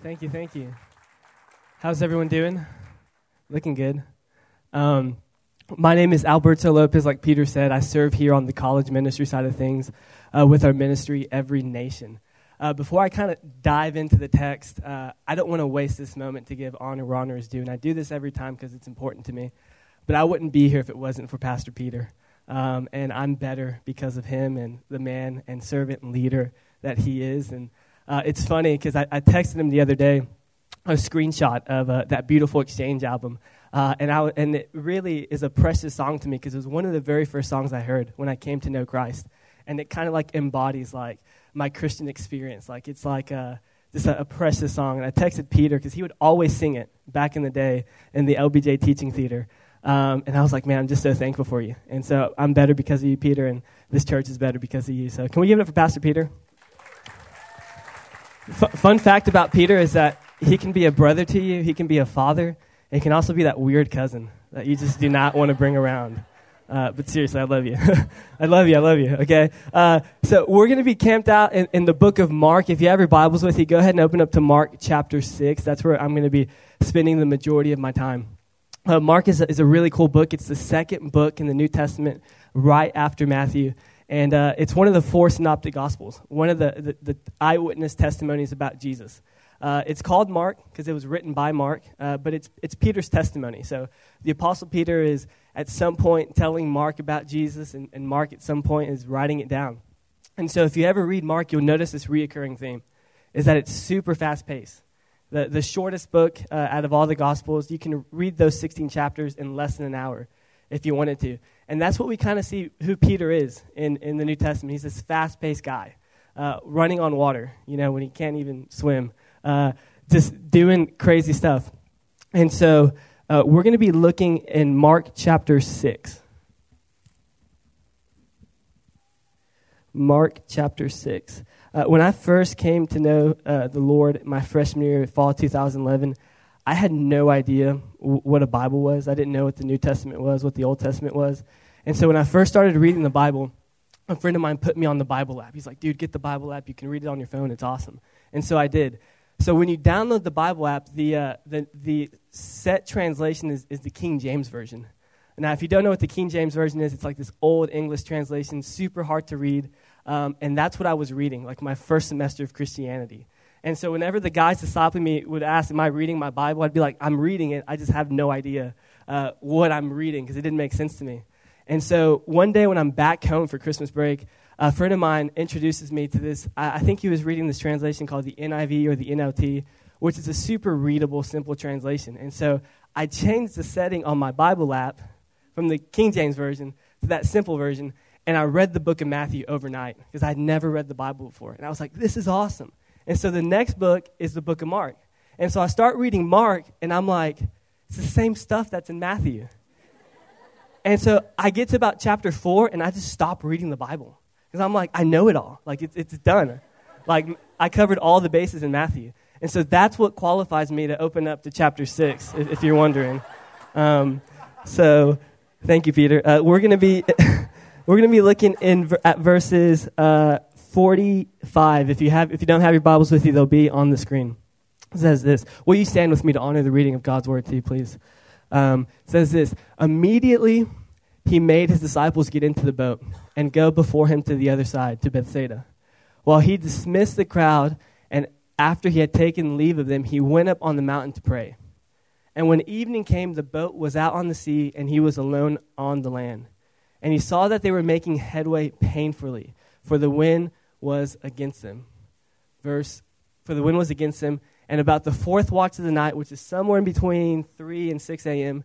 Thank you, thank you. How's everyone doing? Looking good. Um, my name is Alberto Lopez. Like Peter said, I serve here on the college ministry side of things uh, with our ministry, Every Nation. Uh, before I kind of dive into the text, uh, I don't want to waste this moment to give honor where honor is due. And I do this every time because it's important to me. But I wouldn't be here if it wasn't for Pastor Peter. Um, and I'm better because of him and the man and servant and leader that he is. And uh, it's funny because I, I, texted him the other day a screenshot of uh, that beautiful exchange album. Uh, and, I, and it really is a precious song to me because it was one of the very first songs I heard when I came to know Christ. And it kind of like embodies like my Christian experience. Like it's like a, just a, a precious song. And I texted Peter because he would always sing it back in the day in the LBJ teaching theater. Um, and I was like, man, I'm just so thankful for you. And so I'm better because of you, Peter, and this church is better because of you. So can we give it up for Pastor Peter? F- fun fact about Peter is that he can be a brother to you, he can be a father, and he can also be that weird cousin that you just do not want to bring around. Uh, but seriously, I love you. I love you. I love you. Okay. Uh, so we're going to be camped out in, in, the book of Mark. If you have your Bibles with you, go ahead and open up to Mark chapter 6. That's where I'm going to be spending the majority of my time. Uh, Mark is a, is a really cool book. It's the second book in the New Testament, right after Matthew. And uh, it's one of the four synoptic gospels, one of the, the, the eyewitness testimonies about Jesus. Uh, it's called Mark because it was written by Mark, uh, but it's, it's Peter's testimony. So the Apostle Peter is at some point telling Mark about Jesus, and, and Mark at some point is writing it down. And so if you ever read Mark, you'll notice this reoccurring theme is that it's super fast paced. The, the shortest book uh, out of all the Gospels, you can read those 16 chapters in less than an hour if you wanted to. And that's what we kind of see who Peter is in, in the New Testament. He's this fast paced guy, uh, running on water, you know, when he can't even swim, uh, just doing crazy stuff. And so uh, we're going to be looking in Mark chapter 6. Mark chapter 6. Uh, when I first came to know uh, the Lord my freshman year, fall 2011, I had no idea what a Bible was. I didn't know what the New Testament was, what the Old Testament was. And so when I first started reading the Bible, a friend of mine put me on the Bible app. He's like, dude, get the Bible app. You can read it on your phone. It's awesome. And so I did. So when you download the Bible app, the, uh, the, the set translation is, is the King James Version. Now, if you don't know what the King James Version is, it's like this old English translation, super hard to read. Um, and that's what I was reading, like my first semester of Christianity. And so whenever the guys discipling me would ask, Am I reading my Bible? I'd be like, I'm reading it. I just have no idea uh, what I'm reading because it didn't make sense to me. And so one day when I'm back home for Christmas break, a friend of mine introduces me to this. I, I think he was reading this translation called the NIV or the NLT, which is a super readable, simple translation. And so I changed the setting on my Bible app from the King James Version to that simple version, and I read the book of Matthew overnight because I'd never read the Bible before. And I was like, this is awesome. And so the next book is the book of Mark. And so I start reading Mark, and I'm like, it's the same stuff that's in Matthew. And so I get to about chapter four, and I just stop reading the Bible. Because I'm like, I know it all. Like, it's, it's done. Like, I covered all the bases in Matthew. And so that's what qualifies me to open up to chapter six, if, if you're wondering. Um, so thank you, Peter. Uh, we're going to be. we're going to be looking in at verses uh, 45. If you, have, if you don't have your Bibles with you, they'll be on the screen. It says this Will you stand with me to honor the reading of God's word to you, please? Um, says this Immediately he made his disciples get into the boat and go before him to the other side, to Bethsaida. While he dismissed the crowd, and after he had taken leave of them, he went up on the mountain to pray. And when evening came, the boat was out on the sea, and he was alone on the land. And he saw that they were making headway painfully for the wind was against them. Verse, for the wind was against them, and about the fourth watch of the night, which is somewhere in between 3 and 6 a.m.,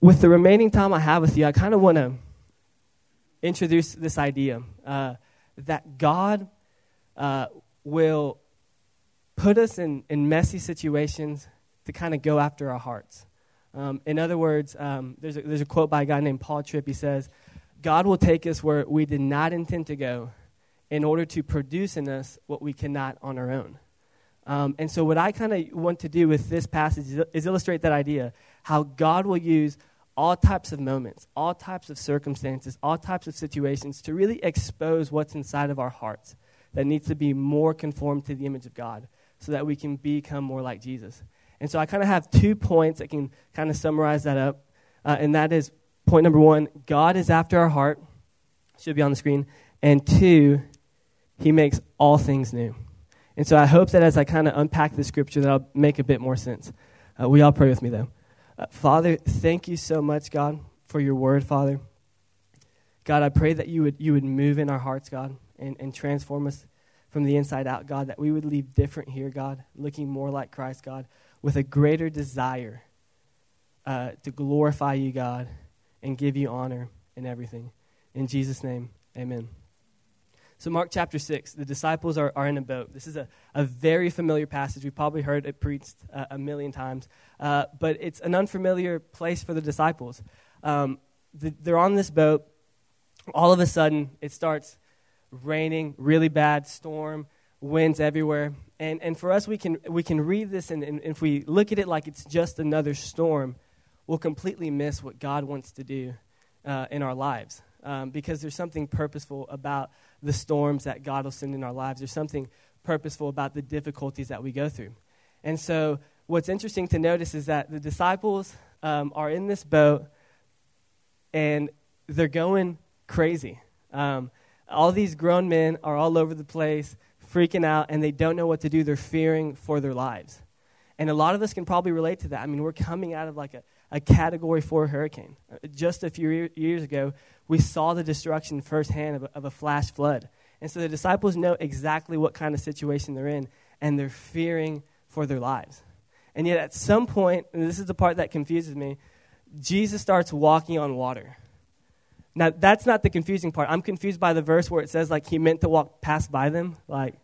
With the remaining time I have with you, I kind of want to introduce this idea uh, that God uh, will put us in, in messy situations to kind of go after our hearts. Um, in other words, um, there's, a, there's a quote by a guy named Paul Tripp. He says, God will take us where we did not intend to go in order to produce in us what we cannot on our own. Um, and so, what I kind of want to do with this passage is, is illustrate that idea how God will use all types of moments, all types of circumstances, all types of situations to really expose what's inside of our hearts that needs to be more conformed to the image of God so that we can become more like Jesus. And so I kind of have two points that can kind of summarize that up. Uh, and that is point number one God is after our heart, should be on the screen. And two, he makes all things new. And so I hope that as I kind of unpack the scripture, that I'll make a bit more sense. Uh, we all pray with me, though. Uh, Father, thank you so much, God, for your word, Father. God, I pray that you would, you would move in our hearts, God, and, and transform us from the inside out, God, that we would leave different here, God, looking more like Christ, God, with a greater desire uh, to glorify you, God, and give you honor in everything. In Jesus' name, amen. So, Mark chapter 6, the disciples are, are in a boat. This is a, a very familiar passage. We've probably heard it preached uh, a million times, uh, but it's an unfamiliar place for the disciples. Um, the, they're on this boat. All of a sudden, it starts raining, really bad storm, winds everywhere. And, and for us, we can, we can read this, and, and if we look at it like it's just another storm, we'll completely miss what God wants to do uh, in our lives. Um, because there's something purposeful about the storms that God will send in our lives. There's something purposeful about the difficulties that we go through. And so, what's interesting to notice is that the disciples um, are in this boat and they're going crazy. Um, all these grown men are all over the place, freaking out, and they don't know what to do. They're fearing for their lives. And a lot of us can probably relate to that. I mean, we're coming out of like a, a category four hurricane. Uh, just a few years ago, we saw the destruction firsthand of a, of a flash flood. And so the disciples know exactly what kind of situation they're in, and they're fearing for their lives. And yet, at some point, and this is the part that confuses me, Jesus starts walking on water. Now, that's not the confusing part. I'm confused by the verse where it says, like, he meant to walk past by them. Like,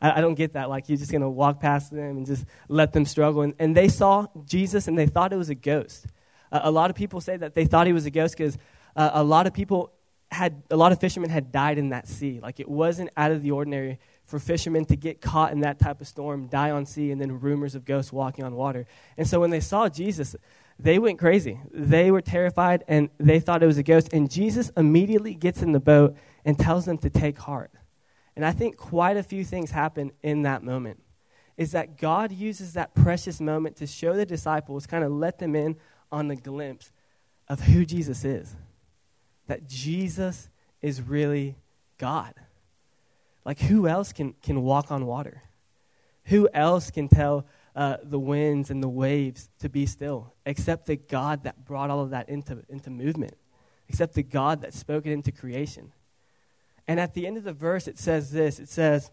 I, I don't get that. Like, he's just going to walk past them and just let them struggle. And, and they saw Jesus and they thought it was a ghost. Uh, a lot of people say that they thought he was a ghost because uh, a lot of people had, a lot of fishermen had died in that sea. Like, it wasn't out of the ordinary for fishermen to get caught in that type of storm, die on sea, and then rumors of ghosts walking on water. And so when they saw Jesus, they went crazy. They were terrified and they thought it was a ghost. And Jesus immediately gets in the boat and tells them to take heart. And I think quite a few things happen in that moment. Is that God uses that precious moment to show the disciples, kind of let them in on the glimpse of who Jesus is. That Jesus is really God. Like, who else can, can walk on water? Who else can tell uh, the winds and the waves to be still, except the God that brought all of that into, into movement, except the God that spoke it into creation. And at the end of the verse, it says this it says,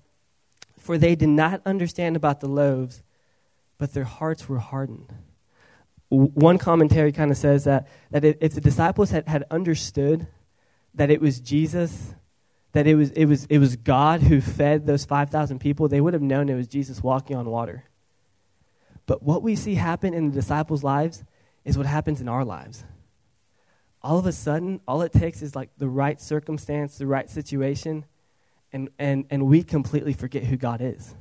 For they did not understand about the loaves, but their hearts were hardened. One commentary kind of says that, that if the disciples had, had understood that it was Jesus, that it was, it, was, it was God who fed those 5,000 people, they would have known it was Jesus walking on water. But what we see happen in the disciples' lives is what happens in our lives. All of a sudden, all it takes is like the right circumstance, the right situation, and, and, and we completely forget who God is.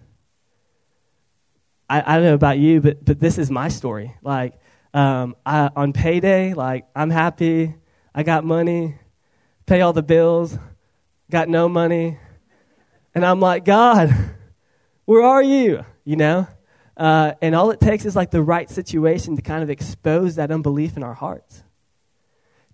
I, I don't know about you, but, but this is my story. Like, um, I, on payday, like, I'm happy, I got money, pay all the bills, got no money. And I'm like, God, where are you? You know? Uh, and all it takes is like the right situation to kind of expose that unbelief in our hearts.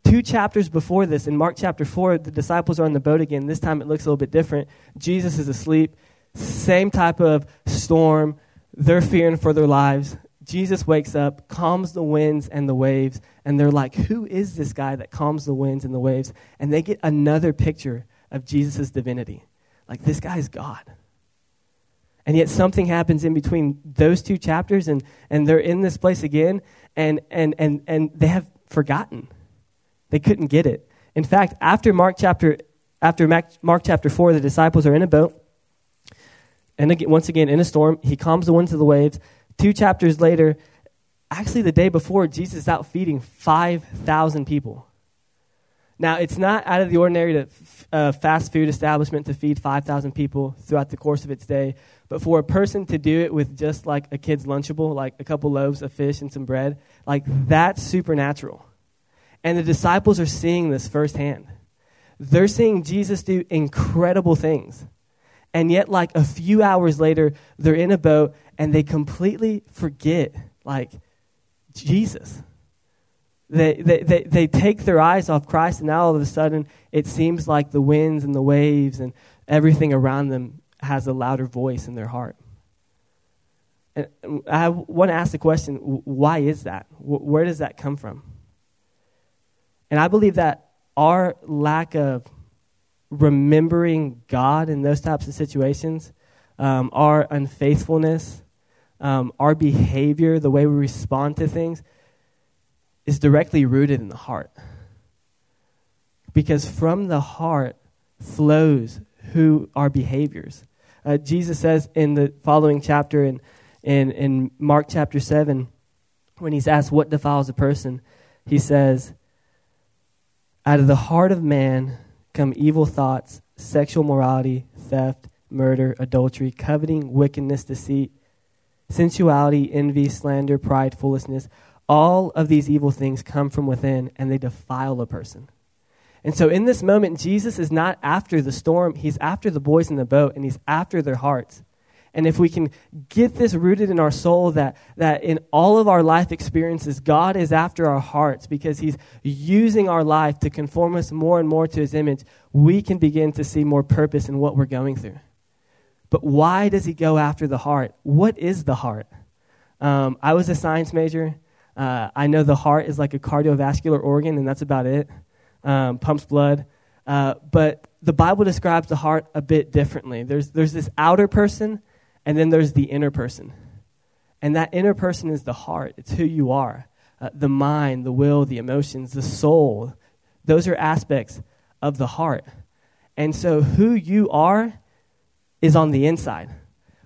Two chapters before this, in Mark chapter 4, the disciples are on the boat again. This time it looks a little bit different. Jesus is asleep. Same type of storm. They're fearing for their lives. Jesus wakes up, calms the winds and the waves, and they're like, Who is this guy that calms the winds and the waves? And they get another picture of Jesus' divinity. Like, this guy's God. And yet something happens in between those two chapters, and, and they're in this place again, and, and, and, and they have forgotten. They couldn't get it. In fact, after Mark chapter, after Mark chapter 4, the disciples are in a boat. and again, once again, in a storm, he calms the winds of the waves. Two chapters later, actually the day before, Jesus is out feeding 5,000 people. Now, it's not out of the ordinary to a uh, fast food establishment to feed 5,000 people throughout the course of its day, but for a person to do it with just like a kid's Lunchable, like a couple loaves of fish and some bread, like that's supernatural. And the disciples are seeing this firsthand. They're seeing Jesus do incredible things. And yet, like a few hours later, they're in a boat and they completely forget, like, Jesus. They, they, they, they take their eyes off Christ, and now all of a sudden, it seems like the winds and the waves and everything around them has a louder voice in their heart. And I want to ask the question why is that? Where does that come from? And I believe that our lack of remembering God in those types of situations, um, our unfaithfulness, um, our behavior, the way we respond to things, is directly rooted in the heart. Because from the heart flows who our behaviors. Uh, Jesus says in the following chapter in, in, in Mark chapter 7, when he's asked what defiles a person, he says, Out of the heart of man come evil thoughts, sexual morality, theft, murder, adultery, coveting, wickedness, deceit, sensuality, envy, slander, pride, foolishness. All of these evil things come from within and they defile a person. And so in this moment, Jesus is not after the storm, he's after the boys in the boat and he's after their hearts. And if we can get this rooted in our soul that, that in all of our life experiences, God is after our hearts because He's using our life to conform us more and more to His image, we can begin to see more purpose in what we're going through. But why does He go after the heart? What is the heart? Um, I was a science major. Uh, I know the heart is like a cardiovascular organ, and that's about it. Um, pumps blood. Uh, but the Bible describes the heart a bit differently. There's, there's this outer person, and then there's the inner person. And that inner person is the heart, it's who you are uh, the mind, the will, the emotions, the soul. Those are aspects of the heart. And so, who you are is on the inside.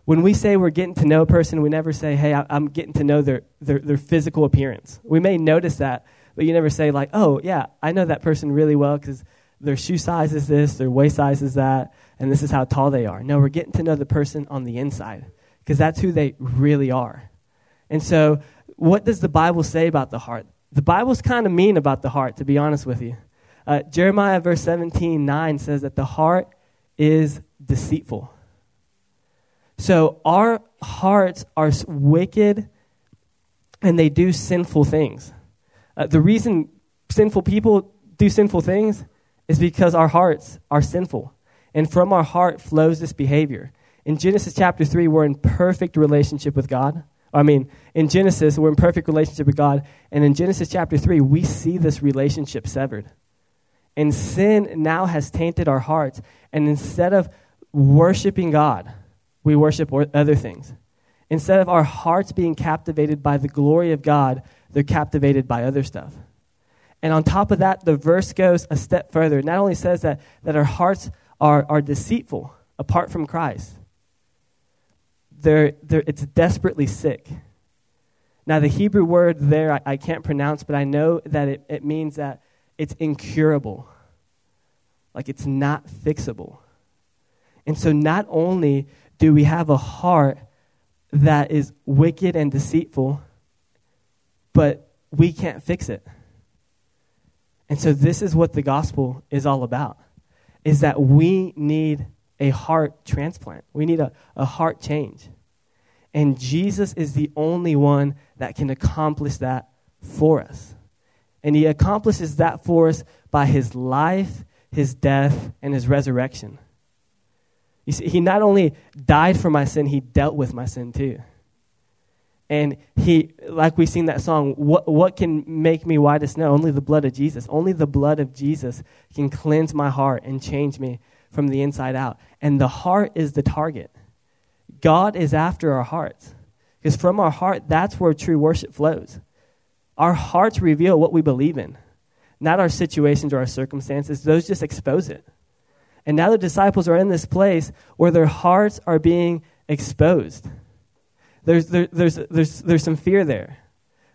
When we say we're getting to know a person, we never say, hey, I'm getting to know their, their, their physical appearance. We may notice that, but you never say, like, oh, yeah, I know that person really well because their shoe size is this, their waist size is that, and this is how tall they are. No, we're getting to know the person on the inside because that's who they really are. And so, what does the Bible say about the heart? The Bible's kind of mean about the heart, to be honest with you. Uh, Jeremiah verse 17, 9 says that the heart is deceitful. So, our hearts are wicked and they do sinful things. Uh, the reason sinful people do sinful things is because our hearts are sinful. And from our heart flows this behavior. In Genesis chapter 3, we're in perfect relationship with God. I mean, in Genesis, we're in perfect relationship with God. And in Genesis chapter 3, we see this relationship severed. And sin now has tainted our hearts. And instead of worshiping God, we worship other things. Instead of our hearts being captivated by the glory of God, they're captivated by other stuff. And on top of that, the verse goes a step further. It not only says that, that our hearts are, are deceitful apart from Christ, they're, they're, it's desperately sick. Now, the Hebrew word there I, I can't pronounce, but I know that it, it means that it's incurable, like it's not fixable. And so, not only do we have a heart that is wicked and deceitful, but we can't fix it. And so this is what the gospel is all about. Is that we need a heart transplant. We need a, a heart change. And Jesus is the only one that can accomplish that for us. And he accomplishes that for us by his life, his death, and his resurrection. You see, he not only died for my sin, he dealt with my sin too. And he, like we sing that song, what, what can make me white as snow? Only the blood of Jesus. Only the blood of Jesus can cleanse my heart and change me from the inside out. And the heart is the target. God is after our hearts. Because from our heart, that's where true worship flows. Our hearts reveal what we believe in, not our situations or our circumstances. Those just expose it. And now the disciples are in this place where their hearts are being exposed. There's, there, there's, there's, there's some fear there.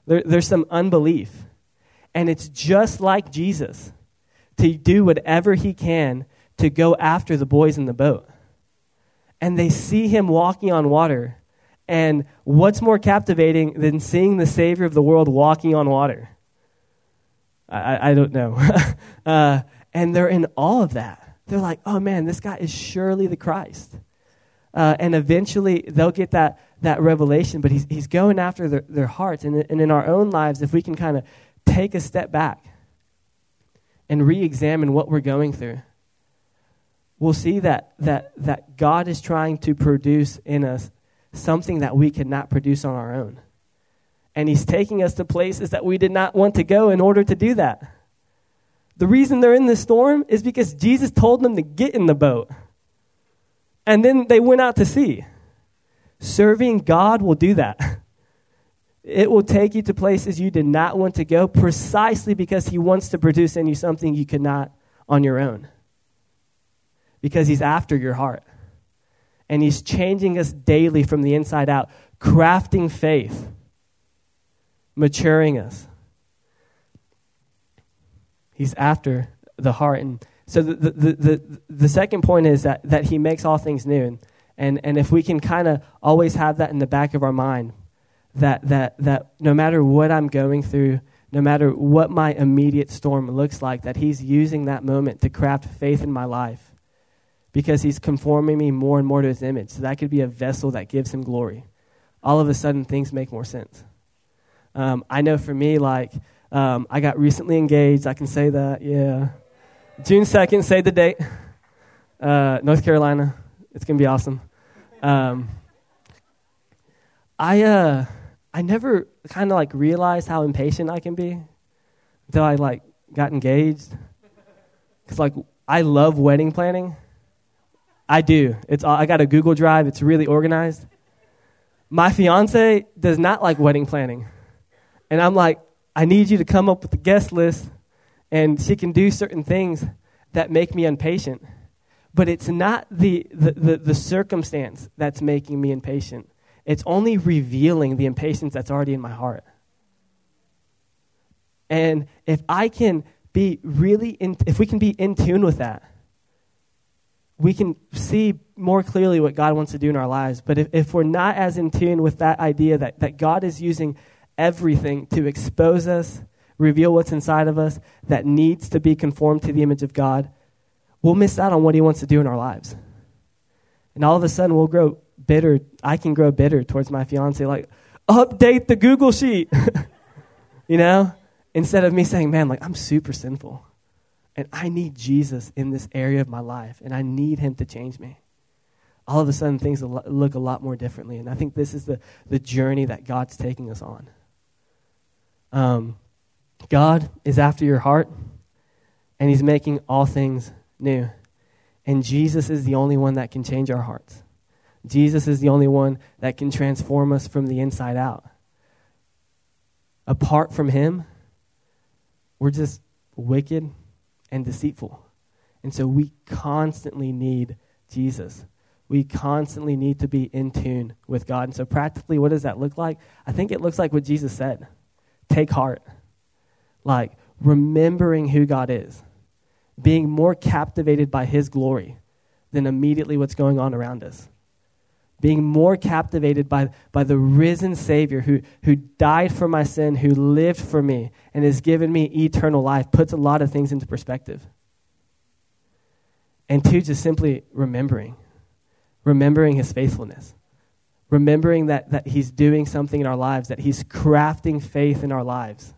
there. There's some unbelief. And it's just like Jesus to do whatever he can to go after the boys in the boat. And they see him walking on water. And what's more captivating than seeing the Savior of the world walking on water? I, I don't know. uh, and they're in all of that. They're like, oh man, this guy is surely the Christ. Uh, and eventually they'll get that, that revelation, but he's, he's going after their, their hearts. And, and in our own lives, if we can kind of take a step back and re examine what we're going through, we'll see that, that, that God is trying to produce in us something that we could not produce on our own. And He's taking us to places that we did not want to go in order to do that. The reason they're in the storm is because Jesus told them to get in the boat. And then they went out to sea. Serving God will do that. It will take you to places you did not want to go precisely because He wants to produce in you something you could not on your own because He's after your heart. And He's changing us daily from the inside out, crafting faith, maturing us. He's after the heart. And so the, the, the, the, second point is that, that He makes all things new. And, and, and if we can kind of always have that in the back of our mind, that, that, that no matter what I'm going through, no matter what my immediate storm looks like, that He's using that moment to craft faith in my life because he's conforming me more and more to his image. So that could be a vessel that gives him glory. All of a sudden, things make more sense. Um, I know for me, like, um, I got recently engaged. I can say that, yeah. June 2nd, say the date. Uh, North Carolina. It's going to be awesome. Um, I, uh, I never kind of like realized how impatient I can be until I like got engaged. Because like I love wedding planning I do. It's I got a Google Drive. It's really organized. My fiance does not like wedding planning. And I'm like, I need you to come up with the guest list and she can do certain things that make me impatient. But it's not the, the, the, the circumstance that's making me impatient. It's only revealing the impatience that's already in my heart. And if I can be really, in, if we can be in tune with that, we can see more clearly what God wants to do in our lives. But if, if we're not as in tune with that idea that, that God is using everything to expose us, reveal what's inside of us that needs to be conformed to the image of God, we'll miss out on what He wants to do in our lives. And all of a sudden, we'll grow bitter. I can grow bitter towards my fiance, like, update the Google sheet, you know? Instead of me saying, man, like, I'm super sinful. And I need Jesus in this area of my life, and I need him to change me. All of a sudden, things look a lot more differently. And I think this is the, the journey that God's taking us on. Um, God is after your heart, and he's making all things new. And Jesus is the only one that can change our hearts. Jesus is the only one that can transform us from the inside out. Apart from him, we're just wicked and deceitful. And so we constantly need Jesus. We constantly need to be in tune with God. And so, practically, what does that look like? I think it looks like what Jesus said take heart. Like remembering who God is, being more captivated by his glory than immediately what's going on around us. Being more captivated by, by the risen Savior who, who died for my sin, who lived for me, and has given me eternal life puts a lot of things into perspective. And two, just simply remembering, remembering his faithfulness, remembering that, that he's doing something in our lives, that he's crafting faith in our lives,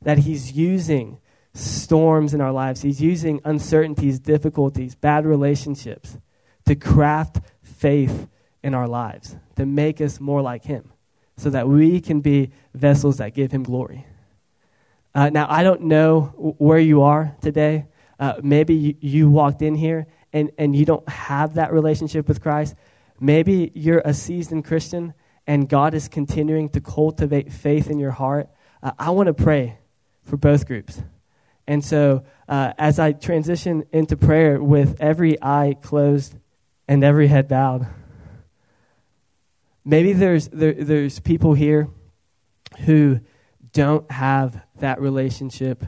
that he's using storms in our lives, he's using uncertainties, difficulties, bad relationships to craft faith in our lives, to make us more like him, so that we can be vessels that give him glory. Uh, now, I don't know where you are today. Uh, maybe you, you walked in here and, and you don't have that relationship with Christ. Maybe you're a seasoned Christian and God is continuing to cultivate faith in your heart. Uh, I want to pray for both groups. And so, uh, as I transition into prayer with every eye closed and every head bowed, maybe there's there, there's people here who don't have that relationship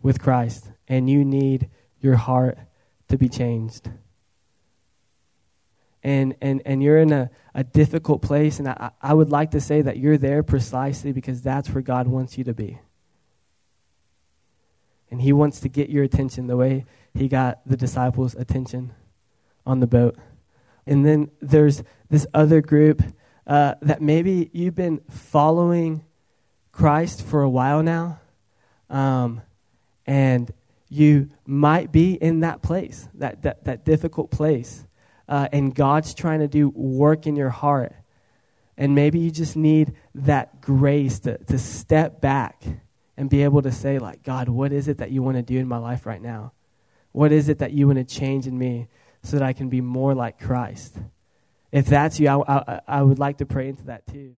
with Christ, and you need your heart to be changed. And, and, and you're in a, a difficult place, and I, I would like to say that you're there precisely because that's where God wants you to be. And He wants to get your attention the way He got the disciples' attention on the boat. And then there's this other group uh, that maybe you've been following Christ for a while now, um, and you might be in that place, that, that, that difficult place, uh, and God's trying to do work in your heart. And maybe you just need that grace to, to step back and be able to say, like, God, what is it that you want to do in my life right now? What is it that you want to change in me so that I can be more like Christ? If that's you, I, I, I would like to pray into that too.